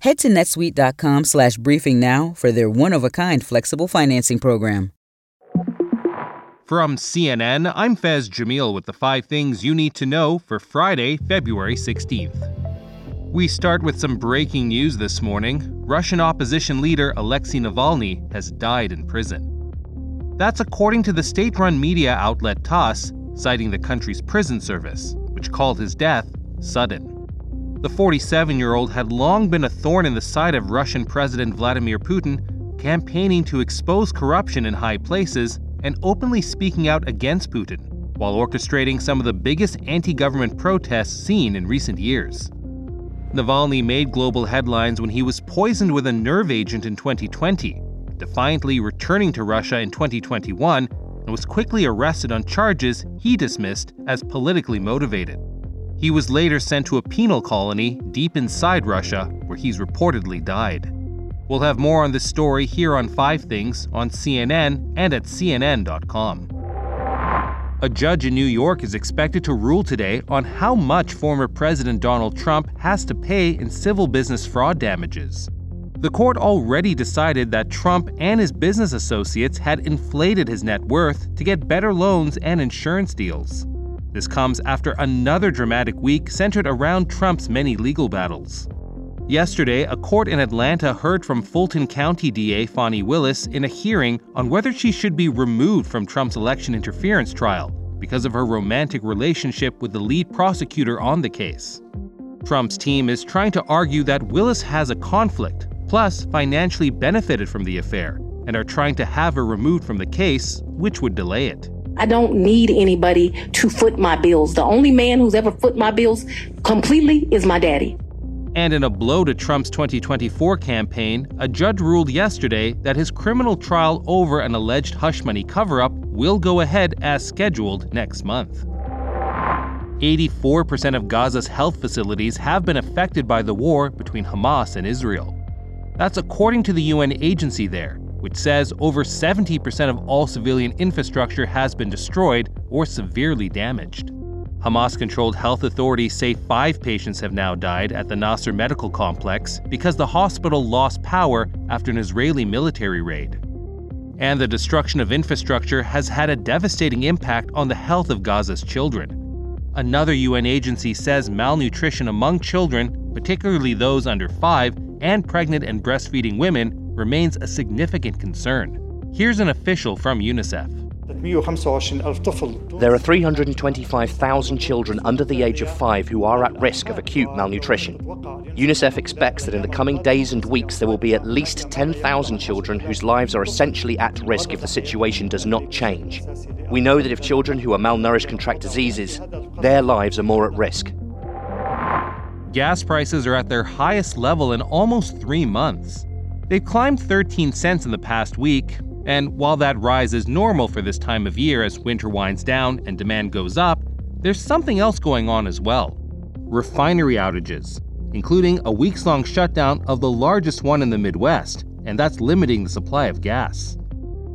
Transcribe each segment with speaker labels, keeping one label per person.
Speaker 1: Head to netsuite.com slash briefing now for their one of a kind flexible financing program.
Speaker 2: From CNN, I'm Fez Jamil with the five things you need to know for Friday, February 16th. We start with some breaking news this morning. Russian opposition leader Alexei Navalny has died in prison. That's according to the state run media outlet TASS, citing the country's prison service, which called his death sudden. The 47 year old had long been a thorn in the side of Russian President Vladimir Putin, campaigning to expose corruption in high places and openly speaking out against Putin, while orchestrating some of the biggest anti government protests seen in recent years. Navalny made global headlines when he was poisoned with a nerve agent in 2020, defiantly returning to Russia in 2021, and was quickly arrested on charges he dismissed as politically motivated. He was later sent to a penal colony deep inside Russia, where he's reportedly died. We'll have more on this story here on 5 Things on CNN and at CNN.com. A judge in New York is expected to rule today on how much former President Donald Trump has to pay in civil business fraud damages. The court already decided that Trump and his business associates had inflated his net worth to get better loans and insurance deals. This comes after another dramatic week centered around Trump's many legal battles. Yesterday, a court in Atlanta heard from Fulton County DA Fani Willis in a hearing on whether she should be removed from Trump's election interference trial because of her romantic relationship with the lead prosecutor on the case. Trump's team is trying to argue that Willis has a conflict, plus financially benefited from the affair, and are trying to have her removed from the case, which would delay it.
Speaker 3: I don't need anybody to foot my bills. The only man who's ever foot my bills completely is my daddy.
Speaker 2: And in a blow to Trump's 2024 campaign, a judge ruled yesterday that his criminal trial over an alleged hush money cover up will go ahead as scheduled next month. 84% of Gaza's health facilities have been affected by the war between Hamas and Israel. That's according to the UN agency there, which says over 70% of all civilian infrastructure has been destroyed or severely damaged. Hamas controlled health authorities say five patients have now died at the Nasser Medical Complex because the hospital lost power after an Israeli military raid. And the destruction of infrastructure has had a devastating impact on the health of Gaza's children. Another UN agency says malnutrition among children, particularly those under five, and pregnant and breastfeeding women, remains a significant concern. Here's an official from UNICEF.
Speaker 4: There are 325,000 children under the age of five who are at risk of acute malnutrition. UNICEF expects that in the coming days and weeks there will be at least 10,000 children whose lives are essentially at risk if the situation does not change. We know that if children who are malnourished contract diseases, their lives are more at risk.
Speaker 2: Gas prices are at their highest level in almost three months. They've climbed 13 cents in the past week, and while that rise is normal for this time of year as winter winds down and demand goes up, there's something else going on as well refinery outages, including a weeks long shutdown of the largest one in the Midwest, and that's limiting the supply of gas.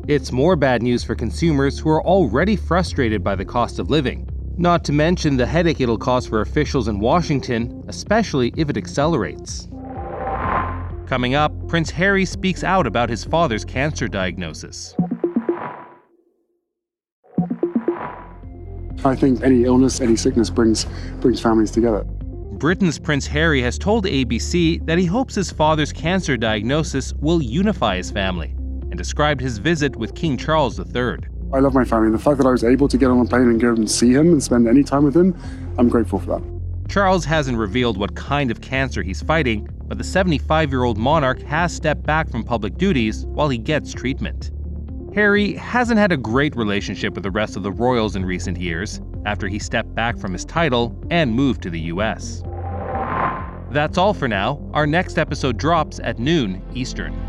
Speaker 2: It's more bad news for consumers who are already frustrated by the cost of living, not to mention the headache it'll cause for officials in Washington, especially if it accelerates. Coming up, Prince Harry speaks out about his father's cancer diagnosis.
Speaker 5: I think any illness, any sickness brings brings families together.
Speaker 2: Britain's Prince Harry has told ABC that he hopes his father's cancer diagnosis will unify his family and described his visit with King Charles III.
Speaker 5: I love my family. The fact that I was able to get on a plane and go and see him and spend any time with him, I'm grateful for that.
Speaker 2: Charles hasn't revealed what kind of cancer he's fighting, but the 75 year old monarch has stepped back from public duties while he gets treatment. Harry hasn't had a great relationship with the rest of the royals in recent years, after he stepped back from his title and moved to the US. That's all for now. Our next episode drops at noon Eastern.